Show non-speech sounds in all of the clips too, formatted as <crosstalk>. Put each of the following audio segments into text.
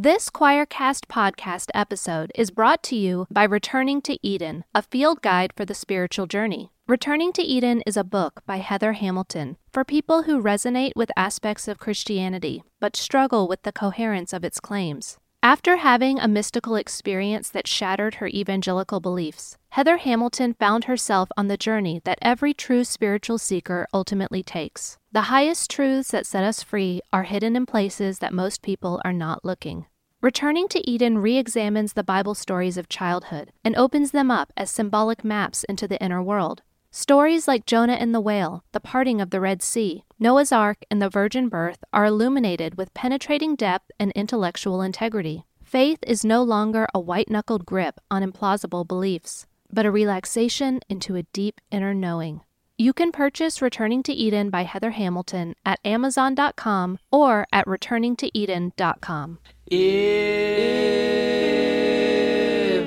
This QuoirCast podcast episode is brought to you by Returning to Eden, a field guide for the spiritual journey. Returning to Eden is a book by Heather Hamilton for people who resonate with aspects of Christianity but struggle with the coherence of its claims. After having a mystical experience that shattered her evangelical beliefs, Heather Hamilton found herself on the journey that every true spiritual seeker ultimately takes. The highest truths that set us free are hidden in places that most people are not looking. Returning to Eden re examines the Bible stories of childhood and opens them up as symbolic maps into the inner world. Stories like Jonah and the whale, the parting of the Red Sea, Noah's Ark, and the virgin birth are illuminated with penetrating depth and intellectual integrity. Faith is no longer a white knuckled grip on implausible beliefs, but a relaxation into a deep inner knowing. You can purchase Returning to Eden by Heather Hamilton at Amazon.com or at returningtoeden.com. If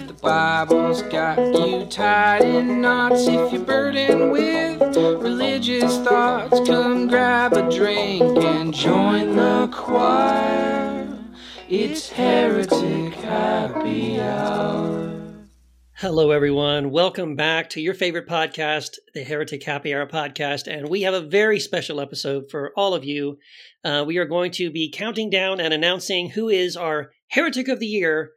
the Bible's got you tied in knots, if you're burdened with religious thoughts, come grab a drink and join the choir. It's Heretic Happy Hour. Hello, everyone. Welcome back to your favorite podcast, the Heretic Happy Hour podcast. And we have a very special episode for all of you. Uh, we are going to be counting down and announcing who is our Heretic of the Year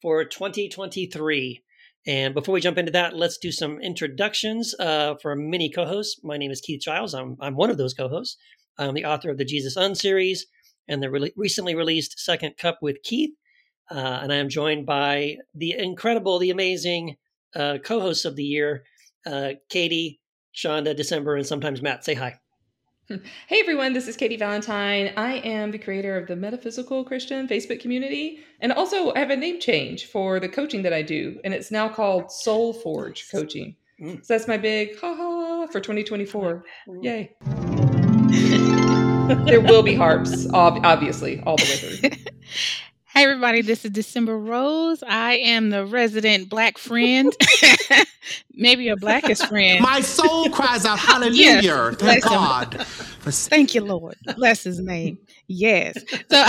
for 2023. And before we jump into that, let's do some introductions uh, for mini co hosts. My name is Keith Giles. I'm, I'm one of those co hosts. I'm the author of the Jesus Un series and the re- recently released Second Cup with Keith. Uh, and I am joined by the incredible, the amazing uh, co hosts of the year, uh, Katie, Shonda, December, and sometimes Matt. Say hi. <laughs> Hey everyone, this is Katie Valentine. I am the creator of the Metaphysical Christian Facebook community, and also I have a name change for the coaching that I do, and it's now called Soul Forge Coaching. Mm. So that's my big ha ha for 2024. Yay! <laughs> there will be harps, ob- obviously, all the way through. <laughs> Hey everybody, this is December Rose. I am the resident black friend. <laughs> Maybe your blackest friend. My soul cries out <laughs> hallelujah. Yes, Thank bless him. God. Thank you, Lord. Bless his name. Yes. So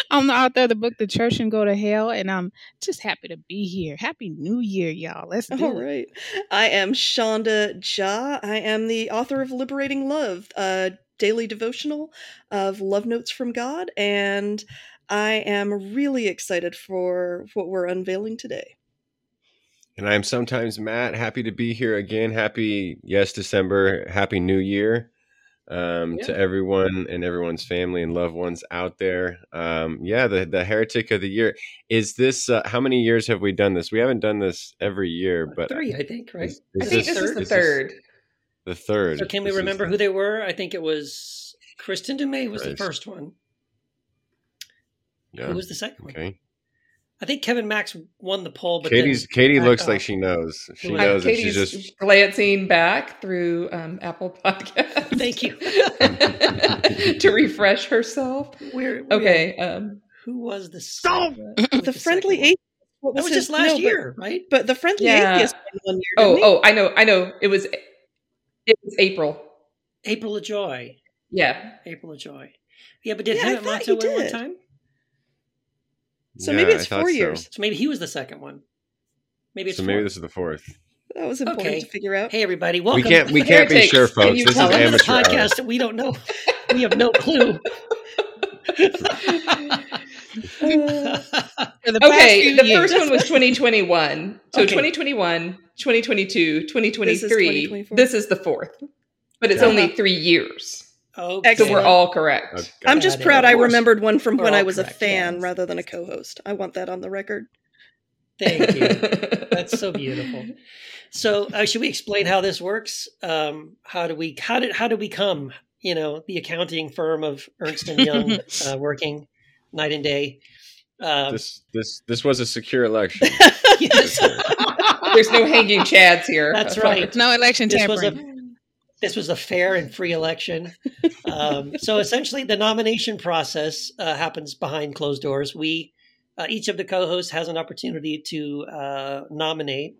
<laughs> I'm the author of the book The Church and Go to Hell, and I'm just happy to be here. Happy New Year, y'all. Let's do All it. right. I am Shonda Ja. I am the author of Liberating Love, a daily devotional of love notes from God, and I am really excited for what we're unveiling today. And I'm sometimes Matt. Happy to be here again. Happy, yes, December. Happy New Year um, to everyone and everyone's family and loved ones out there. Um, yeah, the, the Heretic of the Year. Is this, uh, how many years have we done this? We haven't done this every year, but Three, I think, right? is- I think this is the is third. the third. So can we This remember who they were? I think it was Kristin Du Mez was the first one. Yeah. Who was the second one? Okay. I think Kevin Max won the poll, but Katy's then Katie looks off. like she knows. She Who- I- knows Katie's she's just glancing back through um, Apple Podcast. Thank you. <laughs> to refresh herself. Where, Okay. Um, Who was the Stop! second- who The friendly second one? atheist. That was his- just last no, but- year, right? But, the friendly Yeah. atheist one year. oh, didn't oh, I know, I know. It was, it was April. April Ajoy. Yeah. April Ajoy. Yeah, but did Yeah, I Hemant thought Mehta he win one did. time? So Yeah, maybe it's thought four so. years. So maybe he was the second one. Maybe it's So maybe this is the fourth. That was important Okay. to figure out. Hey everybody, welcome. We can't. We can't be sure, folks. you This is tell us welcome amateur hour. podcast that we don't know. we have no clue. <laughs> For the Okay, the years. first one was 2021. So Okay. 2021, 2022, 2023. 2024. This is the fourth. But it's Yeah. only three years. Okay. So we're all correct. Okay. I'm just Got proud I course. remembered one from We're when I was correct, a fan yes. rather than a co-host. I want that on the record. Thank you. <laughs> That's so beautiful. So, uh, should we explain how this works? Um, how do we how did how did we come? You know, the accounting firm of Ernst and Young, <laughs> uh, working night and day. Um, This this this was a secure election. <laughs> yes, There's no hanging chads here. That's right. no election this was tampering. a this was a fair and free election. Um, so essentially, the nomination process uh, happens behind closed doors. We uh, each of the co-hosts has an opportunity to uh, nominate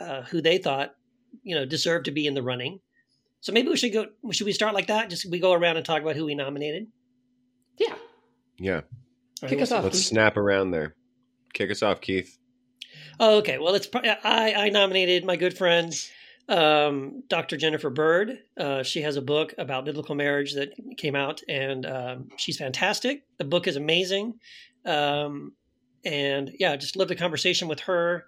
uh, who they thought you know deserved to be in the running. So maybe we should go. Should we start like that? Just we go around and talk about who we nominated. Yeah. yeah. Kick us off. Let's Keith. snap around there. Kick us off, Keith. Oh, okay. Well, it's I I nominated my good friend um, Dr. Jennifer Bird. Uh, she has a book about biblical marriage that came out, and um, she's fantastic. The book is amazing, um, and yeah, just loved the conversation with her.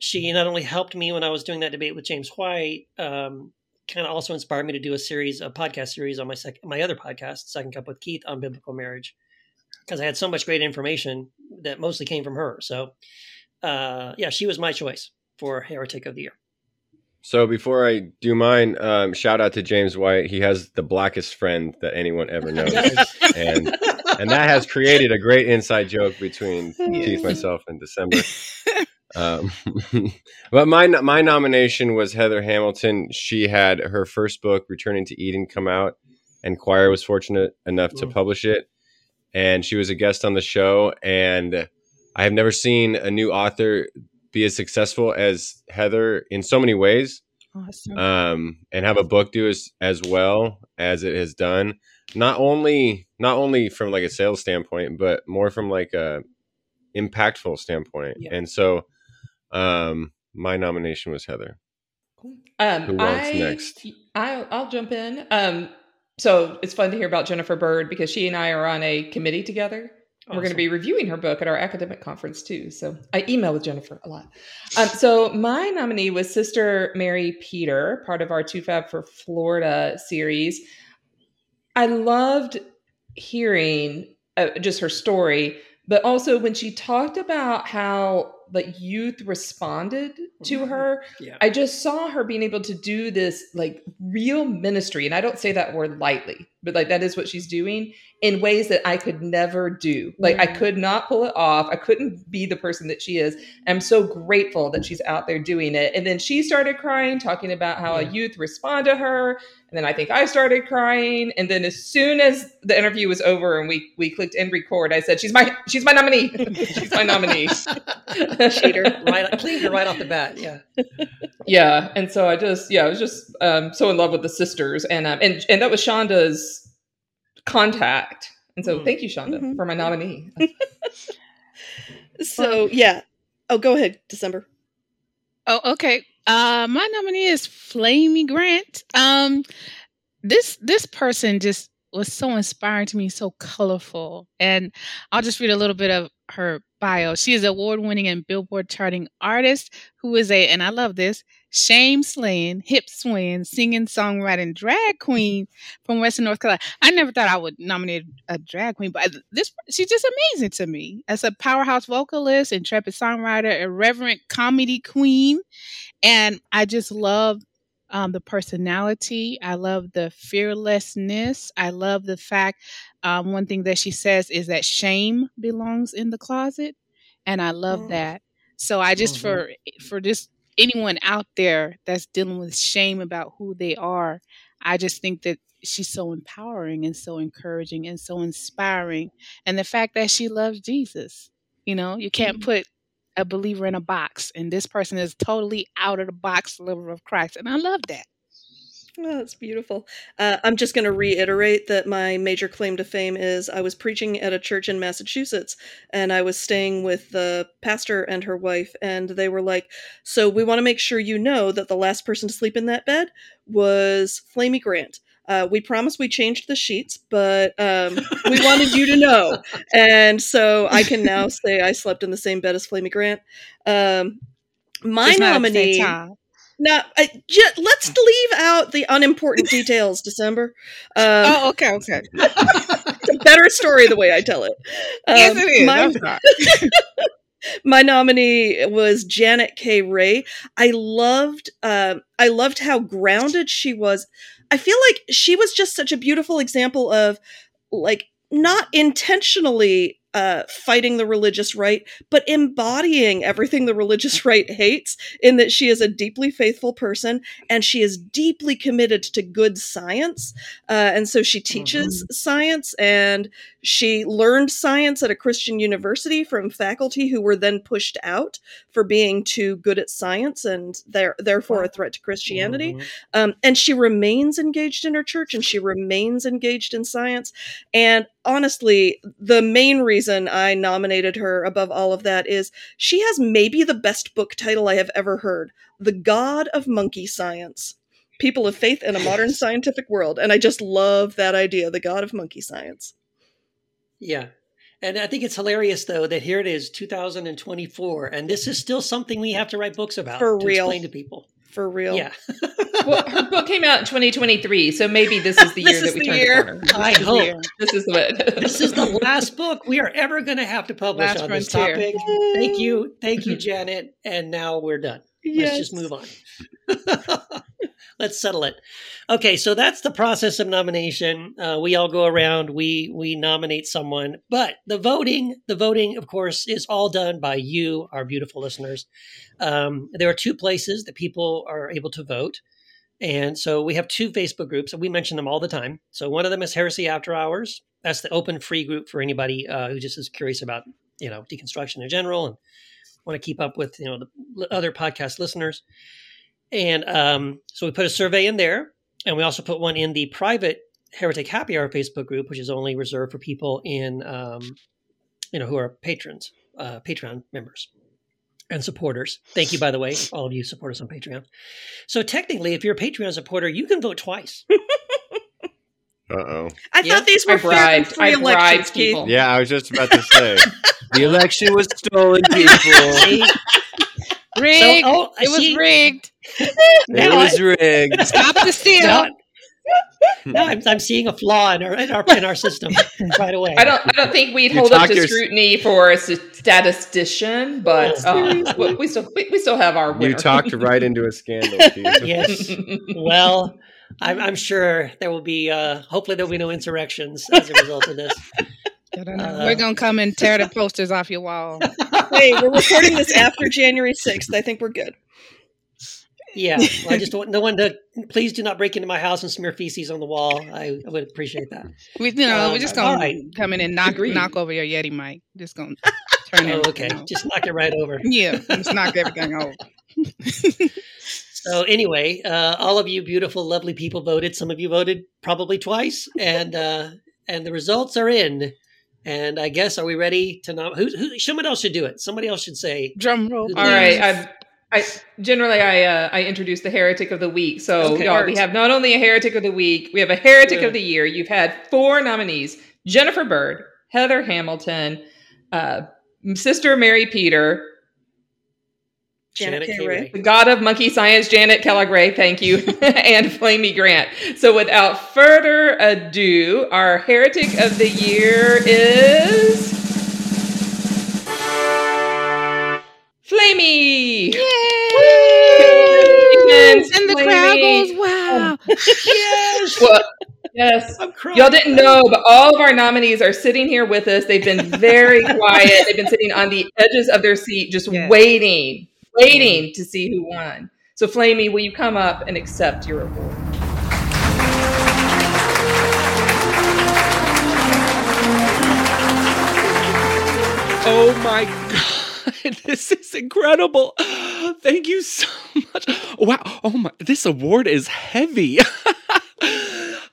She not only helped me when I was doing that debate with James White, um, kind of also inspired me to do a series, a podcast series on my sec- my other podcast, Second Cup with Keith, on biblical marriage, because I had so much great information that mostly came from her. So, uh, yeah, she was my choice for Heretic of the Year. So before I do mine, um, shout out to James White. He has the blackest friend that anyone ever knows, <laughs> and and that has created a great inside joke between Keith, myself, and December. Um, <laughs> but my my nomination was Heather Hamilton. She had her first book, Returning to Eden, come out, and Quoir was fortunate enough to Mm. publish it. And she was a guest on the show, and I have never seen a new author be as successful as Heather in so many ways Awesome. um, and have a book do as as well as it has done. Not only not only from like a sales standpoint, but more from like a impactful standpoint. Yeah. And so, um, my nomination was Heather. Um, Who wants I, next? I'll, I'll jump in. Um, so it's fun to hear about Jennifer Bird because she and I are on a committee together. We're going to be reviewing her book at our academic conference too. So I email with Jennifer a lot. Um, so my nominee was Sister Mary Peter, part of our Two Fab for Florida series. I loved hearing uh, just her story, but also when she talked about how like youth responded to her Yeah. I just saw her being able to do this like real ministry. And I don't say that word lightly, but like that is what she's doing in ways that I could never do. Like I could not pull it off. I couldn't be the person that she is. I'm so grateful that she's out there doing it. And then she started crying, talking about how Yeah. a youth respond to her. And then I think I started crying. And then as soon as the interview was over and we we clicked end record, I said, She's my she's my nominee. <laughs> she's my nominee. Cheater. right, right off the bat. Yeah. yeah and so i just yeah i was just um so in love with the sisters and um and and that was shonda's contact and so Mm. thank you shonda Mhm. for my nominee <laughs> <laughs> So yeah. Oh, go ahead, December. Oh, okay. Uh, my nominee is Flamy Grant. Um, this this person just was so inspiring to me, so colorful, and I'll just read a little bit of her bio. She is award-winning and Billboard charting artist who is a, and I love this, shame slaying, hip swaying, singing, songwriting drag queen from Western North Carolina. I never thought I would nominate a drag queen, but this she's just amazing to me as a powerhouse vocalist, intrepid songwriter, irreverent comedy queen, and I just love um, the personality. I love the fearlessness. I love the fact. Um, one thing that she says is that shame belongs in the closet, and I love that. So I just Mhm. for for just anyone out there that's dealing with shame about who they are, I just think that she's so empowering and so encouraging and so inspiring. And the fact that she loves Jesus, you know, you can't put a believer in a box, and this person is totally out of the box lover of Christ, and I love that. Oh, that's beautiful. Uh, I'm just going to reiterate that my major claim to fame is I was preaching at a church in Massachusetts and I was staying with the pastor and her wife, and they were like, So we want to make sure you know that the last person to sleep in that bed was Flamy Grant. Uh, we promised we changed the sheets, but um, we wanted you to know. <laughs> And so I can now say I slept in the same bed as Flamy Grant. Um, my Just not at the same nominee. time. No, I, let's leave out the unimportant details, December. Um, Oh, okay, okay. <laughs> It's a better story the way I tell it. yes, Um, it is. My, <laughs> my nominee was Janet K. Ray. I loved, um, I loved how grounded she was. I feel like she was just such a beautiful example of, like, not intentionally uh, fighting the religious right, but embodying everything the religious <laughs> right hates. In that she is a deeply faithful person and she is deeply committed to good science, uh, and so she teaches science and she learned science at a Christian university from faculty who were then pushed out for being too good at science and there, therefore a threat to Christianity. Um, and she remains engaged in her church and she remains engaged in science. And honestly, the main reason I nominated her above all of that is she has maybe the best book title I have ever heard The God of Monkey Science. People of Faith in a Modern <laughs> Scientific World. And I just love that idea, The God of Monkey Science. Yeah. And I think it's hilarious, though, that here it is, 2024, and this is still something we have to write books about For to real. explain to people. For real. Yeah. <laughs> well, her book came out in 2023, so maybe this is the <laughs> This year is that we the turn year. the corner. I hope. This is the <laughs> this is the last book we are ever going to have to publish Last on this frontier. topic. Thank you. Thank you, Janet. And now we're done. Let's just move on. Let's settle it. Okay, so that's the process of nomination. Uh, we all go around, we we nominate someone, but the voting, the voting, of course, is all done by you, our beautiful listeners. Um, there are two places that people are able to vote. And so we have two Facebook groups, and we mention them all the time. So one of them is Heresy After Hours. That's the open free group for anybody uh, who just is curious about, you know, deconstruction in general and want to keep up with, you know, the other podcast listeners. And um, so we put a survey in there, and we also put one in the private Heretic Happy Hour Facebook group, which is only reserved for people in, um, you know, who are patrons, uh, Patreon members and supporters. Thank you, by the way, all of you support us on Patreon. So technically, if you're a Patreon supporter, you can vote twice. <laughs> Uh oh. I Yeah. thought these were I fair and bribed- free I elections, bribed Keith. people. Yeah, I was just about to say <laughs> the election was stolen, people. See? Rigged. oh, I it was see. Rigged. <laughs> It Now was rigged. Stop the steal. Now, <laughs> now I'm, I'm seeing a flaw in our in our, in our system <laughs> right away. I don't. I don't think we'd hold up to your- scrutiny for a statistician, but uh, we, we still we, we still have our winner. You talked right into a scandal, Keith. Yes. Well, I'm, I'm sure there will be. Uh, hopefully, there will be no insurrections as a result of this. I don't know. Uh, We're gonna come and tear the posters off your wall. Hey, we're recording this after January 6th. I think we're good. Yeah, well, I just <laughs> want no one to. Please do not break into my house and smear feces on the wall. I, I would appreciate that. We, you know, Um, we're just gonna right. come in and knock Agreed. knock over your Yeti mic. Just gonna <laughs> turn Oh, it. okay, just knock it right over. Yeah, just knock everything over. <laughs> So anyway, uh, all of you beautiful, lovely people voted. Some of you voted probably twice, and uh, and the results are in. And I guess are we ready to nom- who, who? Someone else should do it. Somebody else should say. Drum roll. All All please. right. I've, I generally I uh, I introduce the heretic of the week. So Okay. y'all, we have not only a heretic of the week, we have a heretic Yeah. of the year. You've had four nominees: Jennifer Bird, Heather Hamilton, uh, Sister Mary Peter, Janet K. Ray. the god of monkey science, Janet Kellogg Ray. Thank you, <laughs> and Flamy Grant. So without further ado, our heretic of the year is. Flamy! Yay! Congratulations, And the crowd goes, wow. Um, yes, Well, yes. Y'all didn't know, but all of our nominees are sitting here with us. They've been very <laughs> quiet. They've been sitting on the edges of their seat, just Yeah. waiting, waiting to see who won. So, Flamy, will you come up and accept your award? Oh my <laughs> god, this is incredible. <laughs> Thank you so <laughs> much. Wow. Oh my, this award is heavy. <laughs>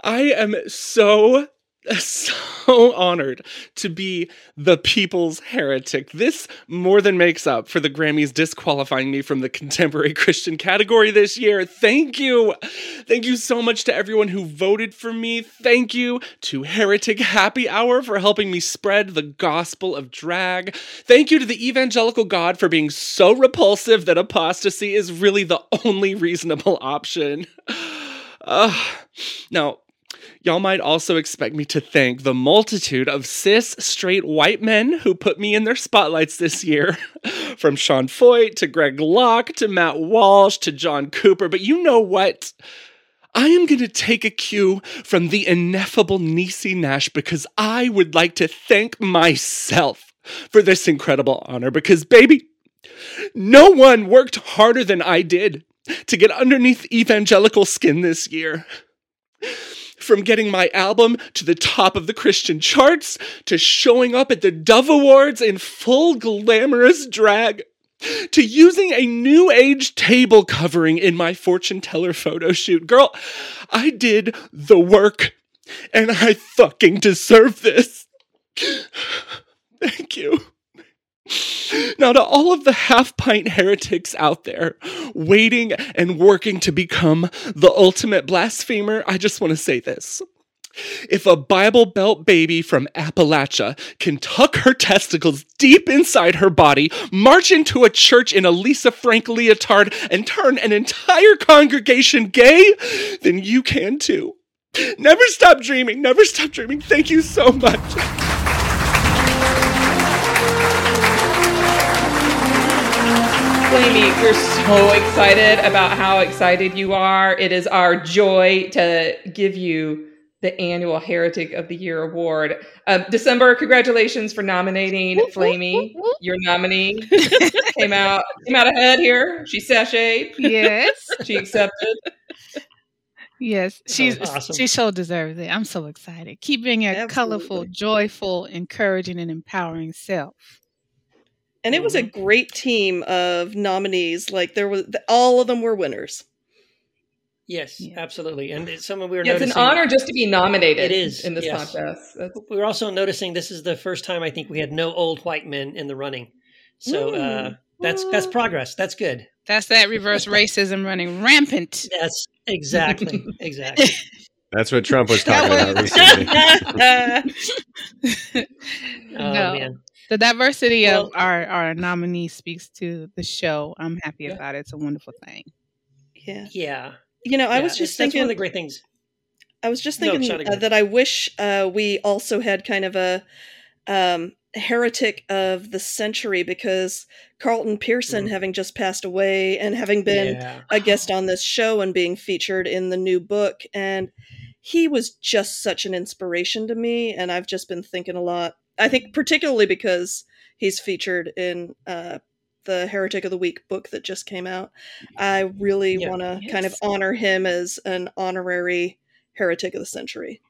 I am so <laughs> so honored to be the people's heretic. This more than makes up for the Grammys disqualifying me from the contemporary <laughs> Christian category this year. Thank you. Thank you so much to everyone who voted for me. Thank you to Heretic Happy Hour for helping me spread the gospel of drag. Thank you to the evangelical God for being so repulsive that apostasy is really the <laughs> only reasonable option. <sighs> Uh, now, Y'all might also expect me to thank the multitude of cis straight white men who put me in their spotlights this year. <laughs> From Sean Feucht to Greg Locke to Matt Walsh to John Cooper. But you know what? I am going to take a cue from the ineffable Niecy Nash because I would like to thank myself for this incredible honor because, baby, no one worked harder than I did to get underneath evangelical skin this year. From getting my album to the top of the Christian charts, to showing up at the Dove Awards in full glamorous drag, to using a new age table covering in my fortune teller photo shoot. Girl, I did the work, and I fucking deserve this. <sighs> Thank you. Now, to all of the half pint heretics out there waiting and working to become the ultimate blasphemer, I just want to say this. If a Bible Belt baby from Appalachia can tuck her testicles deep inside her body, march into a church in a Lisa Frank leotard, and turn an entire congregation gay, then you can too. Never stop dreaming. Never stop dreaming. Thank you so much. Flamy, we're so excited about how excited you are. It is our joy to give you the annual Heretic of the Year award. Uh, December, congratulations for nominating Flamy. Your nominee <laughs> came out came out ahead here. She sashayed. Yes. <laughs> she accepted. Yes, she's awesome. she so deserves it. I'm so excited. Keep being a colorful, joyful, encouraging, and empowering self. And it was a great team of nominees. Like there was, all of them were winners. Yes, absolutely. And it's someone we were Yeah, it's an honor just to be nominated. It is in this yes. contest. That's- We were also noticing this is the first time I think we had no old white men in the running. So uh, that's that's progress. That's good. That's that reverse <laughs> racism running rampant. That's exactly <laughs> exactly. That's what Trump was talking about recently. <laughs> Oh No. man. The diversity Well- of our, our nominee speaks to the show. I'm happy Yeah. about it. It's a wonderful thing. Yeah. Yeah. You know, I was just that's one of the great things. I was just thinking Shada, go uh, that I wish uh, we also had kind of a um, heretic of the century because Carlton Pearson, Mm. having just passed away and having been yeah. a guest on this show and being featured in the new book, and he was just such an inspiration to me. And I've just been thinking a lot. I think particularly because he's featured in uh, the Heretic of the Week book that just came out. I really Yeah. want to kind of honor him as an honorary Heretic of the Century.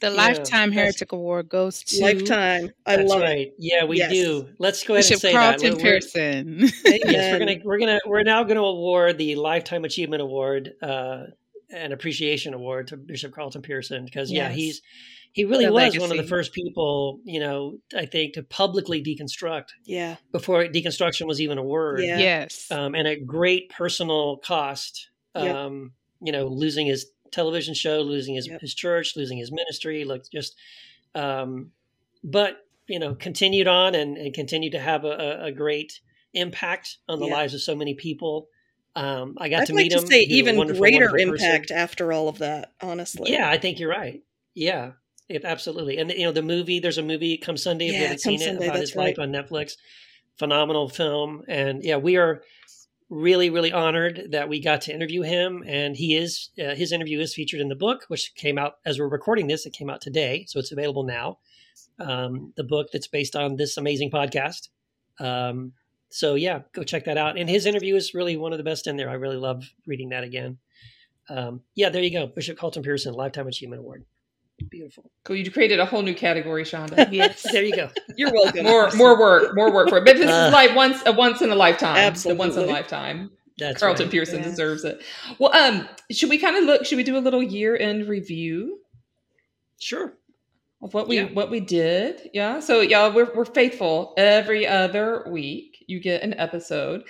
The Yeah, Lifetime that's- Heretic Award goes to Lifetime. I That's love it. Yeah, we Yes. do. Let's go ahead and say Carlton that. We're- we're- Pearson. <laughs> Yes, we're gonna we're gonna we're now gonna award the Lifetime Achievement Award, uh, an appreciation award to Bishop Carlton Pearson because yeah, Yes. he's he really The was one of the first people, you know, I think to publicly deconstruct Yeah. before deconstruction was even a word. Yeah. yes. um, and at great personal cost. Yep. Um, You know, losing his television show, losing his, Yep. his church, losing his ministry, like just, um, but you know, continued on and, and continued to have a, a, a great impact on the Yeah. lives of so many people. Um, I got I'd to like meet to him. say even wonderful, greater wonderful person. impact after all of that, honestly. Yeah, I think you're right. Yeah, it, absolutely. And you know, the movie. There's a movie come Sunday. If Yeah, you haven't seen Sunday, it, about his life on Netflix. Phenomenal film, and yeah, we are really, really honored that we got to interview him. And he is uh, his interview is featured in the book, which came out as we're recording this. It came out today, so it's available now. Um, the book that's based on this amazing podcast. Um, so yeah, go check that out. And his interview is really one of the best in there. I really love reading that again. Um, yeah, there you go. Bishop Carlton Pearson, Lifetime Achievement Award. Beautiful. Cool. You created a whole new category, Shonda. <laughs> yes. There you go. You're welcome. more more work, more work for it. But this Uh, is like once a once in a lifetime. The once in a lifetime. That's Carlton right. Pearson Yeah. deserves it. Well, um, should we kind of look? Should we do a little year end review Sure. of what we Yeah. what we did? Yeah. So y'all, we're we're faithful. Every other week, you get an episode.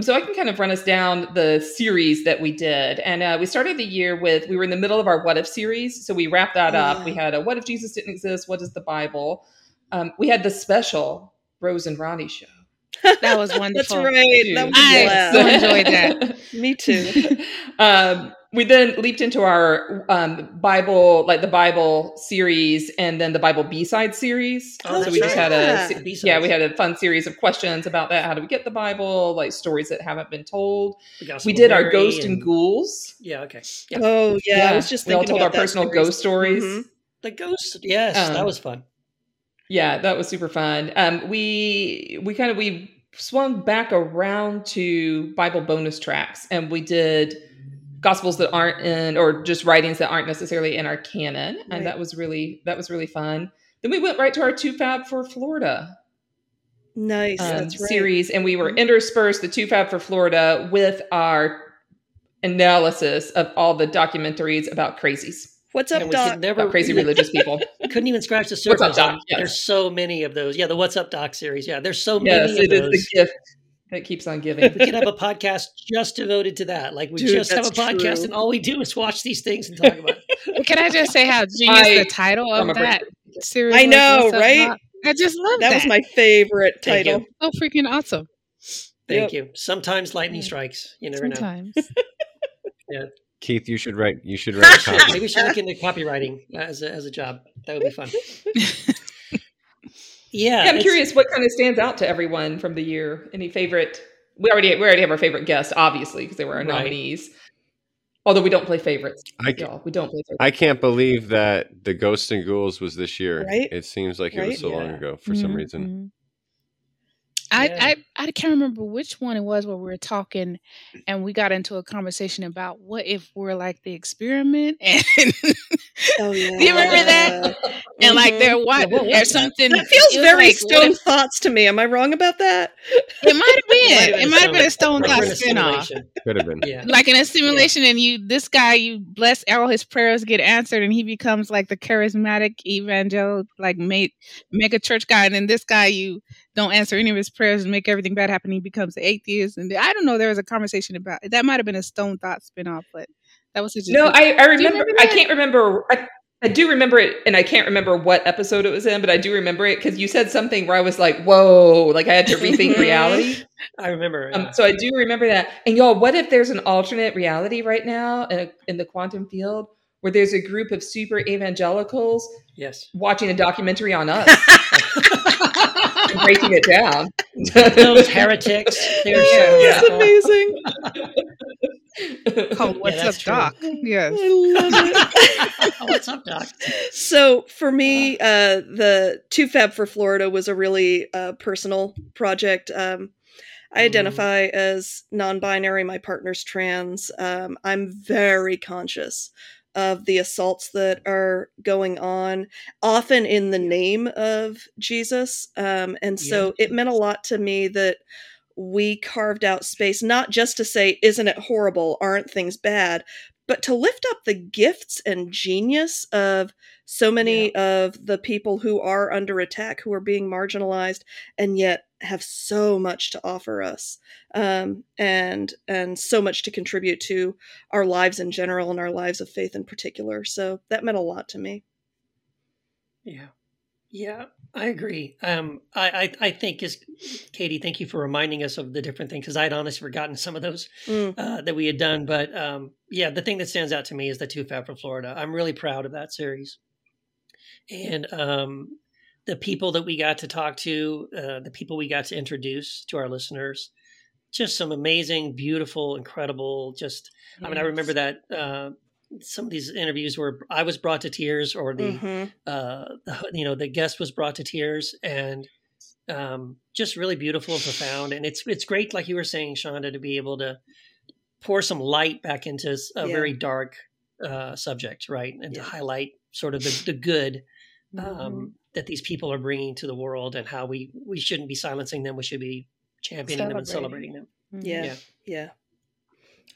So I can kind of run us down the series that we did, and uh, we started the year with we were in the middle of our What If series, so we wrapped that up. We had a What If Jesus didn't exist? What is the Bible? Um, we had the special Rose and Ronnie show. <laughs> That was <laughs> wonderful. That's right. That was I so <laughs> enjoyed that. Me too. um, we then leaped into our um, Bible, like the Bible series, and then the Bible B side series. Oh, so we that's just had a Yeah. B-sides. yeah, we had a fun series of questions about that. How do we get the Bible? Like stories that haven't been told. The We of did our ghost and ghouls. Yeah. Okay. Yeah. Oh yeah, I was just we all told our about that personal series. ghost stories. Mhm. The ghost. Yes, Um, that was fun. Yeah, that was super fun. Um, we we kind of we swung back around to Bible bonus tracks, and we did gospels that aren't in, or just writings that aren't necessarily in our canon, and Right. that was really that was really fun. Then we went right to our two fab for Florida Nice. um, that's right. series, and we were interspersed the two fab for Florida with our analysis of all the documentaries about crazies, What's up, Doc? could never about crazy <laughs> religious people. couldn't even scratch the surface. What's Up, surface. Doc? Yes. There's so many of those. Yeah, the What's Up Doc series. Yeah, there's so Yes, many it of is the gift that keeps on giving. we could have a podcast just devoted to that. Like we Dude, just have a podcast, true. and all we do is watch these things and talk about. it. <laughs> Can I just say how genius I- the title I'm of that break- series? I know, What's right? Doc? I just love that. That was my favorite Thank title. so freaking awesome. Thank you. Sometimes lightning strikes. You never know. Sometimes. <laughs> Keith, you should write. You should <laughs> write a copy. Maybe we should look into copywriting as a, as a job. That would be fun. Yeah, Yeah, I'm curious what kind of stands out to everyone from the year. Any favorite? We already we already have our favorite guests, obviously, because they were our Right. nominees. Although we don't play favorites, I, ca- y'all. We don't play favorites. I can't believe that the Ghosts and Ghouls was this year. Right? It seems like it was so long ago for some Mhm, reason. I, Yeah. I I can't remember which one it was where we were talking, and we got into a conversation about what if we're like the experiment, and Oh <laughs> yeah. Do you remember that? and like Mhm. there what Yeah, what was there's something That feels very like, stone if- thoughts to me. Am I wrong about that? It might have been. It might have been a Stone might Thought have spinoff. Could have been. Yeah. Like in a simulation, and you, this guy, you bless all his prayers get answered, and he becomes like the charismatic evangel, like make mega church guy, and then this guy, you don't answer any of his prayers and make everything bad happen. He becomes an atheist, and I don't know. There was a conversation about it. that. Might have been a Stone Thought spinoff, but that was such a No, I, I remember. remember I can't remember. I, I do remember it, and I can't remember what episode it was in, but I do remember it because you said something where I was like, "Whoa!" Like I had to rethink <laughs> reality. <laughs> I remember. Um, so I do remember that. And y'all, what if there's an alternate reality right now in, a, in the quantum field where there's a group of super evangelicals yes. watching a documentary on us and <laughs> breaking it down? Those heretics. They're <laughs> Oh, so <laughs> Yeah. That's radical. amazing. called What's that's Up, true. Doc? Yes. I love it. <laughs> Oh, what's up, Doc? So for me, uh, the Two Fab for Florida was a really uh, personal project. Um, I Mhm. identify as non-binary. My partner's trans. Um, I'm very conscious of the assaults that are going on, often in the name of Jesus. Um, and so it meant a lot to me that we carved out space, not just to say, "Isn't it horrible? Aren't things bad?" but to lift up the gifts and genius of so many of the people who are under attack, who are being marginalized, and yet have so much to offer us, um, and and so much to contribute to our lives in general and our lives of faith in particular. So that meant a lot to me. Yeah. Yeah, I agree. Um, I, I, I think is Katie. Thank you for reminding us of the different things because I'd honestly forgotten some of those Mm. uh, that we had done. But um, yeah, the thing that stands out to me is the Two Fab from Florida. I'm really proud of that series, and um, the people that we got to talk to, uh, the people we got to introduce to our listeners. Just some amazing, beautiful, incredible. Just, I mean, I remember that uh, some of these interviews where I was brought to tears, or the Mhm. uh, the, you know, the guest was brought to tears, and um, just really beautiful and profound. And it's it's great, like you were saying, Shonda, to be able to pour some light back into a Yeah. very dark uh, subject, right, and Yeah. to highlight sort of the, the good um, Mhm. That these people are bringing to the world, and how we we shouldn't be silencing them. We should be championing them and Celebrating. celebrating them. Yeah, Yeah. yeah.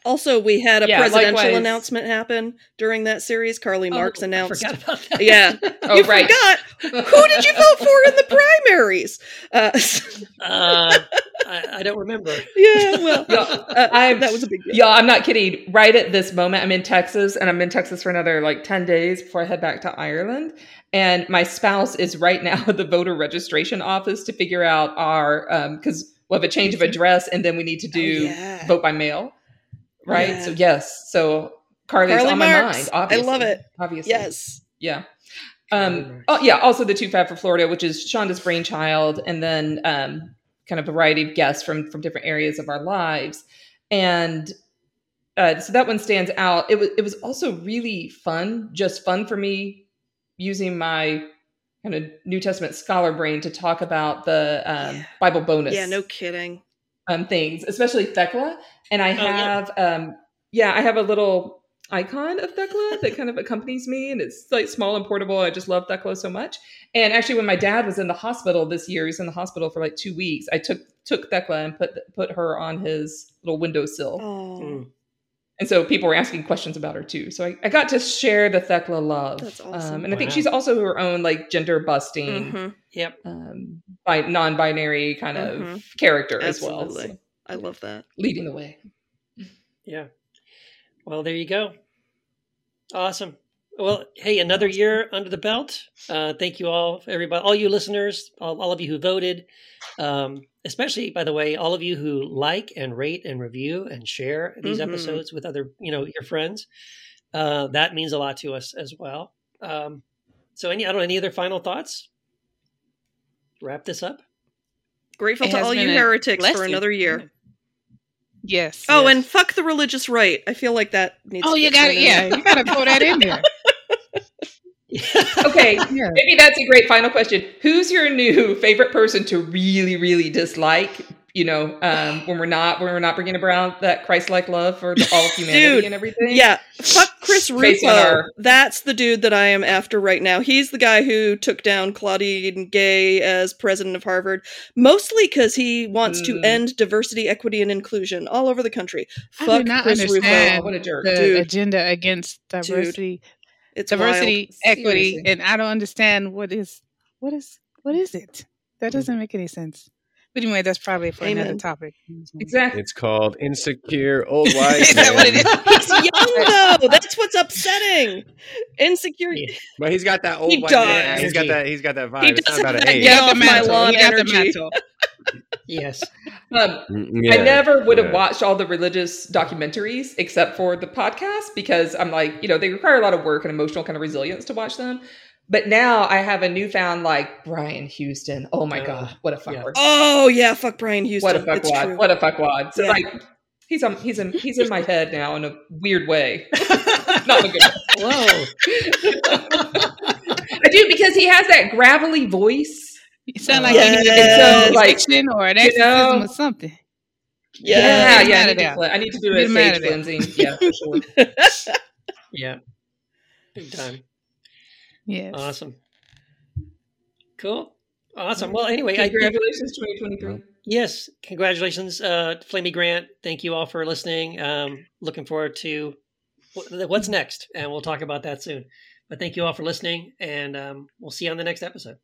Also, we had a Yeah, presidential likewise. announcement happen during that series. Carly Marks Oh, announced. I forgot about that. <laughs> Yeah. <laughs> Oh, you right. forgot. Who did you vote for in the primaries? Uh, <laughs> uh, I, I don't remember. <laughs> yeah, well, Yeah, uh, I'm- that was a big deal. Yeah, I'm not kidding. Right at this moment, I'm in Texas, and I'm in Texas for another like 10 days before I head back to Ireland. And my spouse is right now at <laughs> the voter registration office to figure out our because we'll have a change of address, and then we need to do Oh, yeah. vote by mail, right? Yeah. So yes, so Carly's Carly on my Marks. mind. I love it. Obviously, Yes. yeah. Um, oh yeah. Also, the two fab for Florida, which is Shonda's brainchild, and then um, kind of variety of guests from from different areas of our lives, and uh, so that one stands out. It was it was also really fun, just fun for me using my kind of New Testament scholar brain to talk about the um, Yeah. Bible bonus Yeah, no kidding. um, things, especially Thecla. And I Oh, yeah. have, um, yeah, I have a little icon of Thecla that kind of accompanies me, and it's like small and portable. I just love Thecla so much. And actually, when my dad was in the hospital this year, he was in the hospital for like two weeks. I took took Thecla and put put her on his little windowsill, Oh, Mm. and so people were asking questions about her too. So I, I got to share the Thecla love. That's awesome. Um, and I think she's also her own like gender busting, Mhm. Yep. um, by non-binary kind of Mhm. character as well. So, I love that. leading the way. Yeah. Well, there you go. Awesome. Well, hey, another year under the belt. Uh, thank you all, everybody, all you listeners, all, all of you who voted, um, especially, by the way, all of you who like and rate and review and share these Mhm. episodes with other, you know, your friends. Uh, that means a lot to us as well. Um, so, any, I don't know, any other final thoughts? Wrap this up. Grateful It to all you heretics for another year. Yes. Oh, Yes. and fuck the religious right. I feel like that needs. Oh, to you get got thrown to in Yeah, there. you got to throw that in there. <laughs> <laughs> Okay, Yeah. maybe that's a great final question. Who's your new favorite person to really, really dislike? You know, um, when we're not when we're not bringing around that Christ-like love for the, all of <laughs> humanity Dude, and everything. Yeah, fuck Chris Based Rufo. our- That's the dude that I am after right now. He's the guy who took down Claudine Gay as president of Harvard, mostly because he wants to Mm. end diversity, equity, and inclusion all over the country. I Fuck do not Chris understand Rufo. what a jerk. the Dude. agenda against diversity, It's diversity, wild. equity, Seriously. and I don't understand what is what is what is it? That doesn't make any sense. But anyway, that's probably for another topic. Exactly. It's called insecure old <laughs> white. Is that what it is? He's young <laughs> though. That's what's upsetting. Insecure. Yeah. But he's got that old He white does. man. He's got that. He's got that vibe. He does not have that age. get He got off the my mantle. lawn He got the energy. <laughs> yes. Um, Mm, yeah, I never would have yeah. watched all the religious documentaries except for the podcast because I'm like, you know, they require a lot of work and emotional kind of resilience to watch them. But now I have a newfound like Brian Houston. Oh my Uh, god, what a yeah. fuckwad! Oh yeah, fuck Brian Houston. what a It's fuckwad! What a fuckwad! So Yeah. like, he's on, he's in, he's in my head now in a weird way. <laughs> Not a good way. Whoa. <laughs> I do because he has that gravelly voice. You sound like Yes. you need So, like, addiction or an you exorcism know- or something. Yeah. yeah, yeah. I need, to, there. cle- I need to do a him sage cleansing. Yeah, for sure. <laughs> Yeah. Big time. Yes. Awesome. Cool. Awesome. Well, anyway, I Congratulations, 2023. yes, congratulations, uh, Flamy Grant. Thank you all for listening. Um, looking forward to what's next, and we'll talk about that soon. But thank you all for listening, and um, we'll see you on the next episode.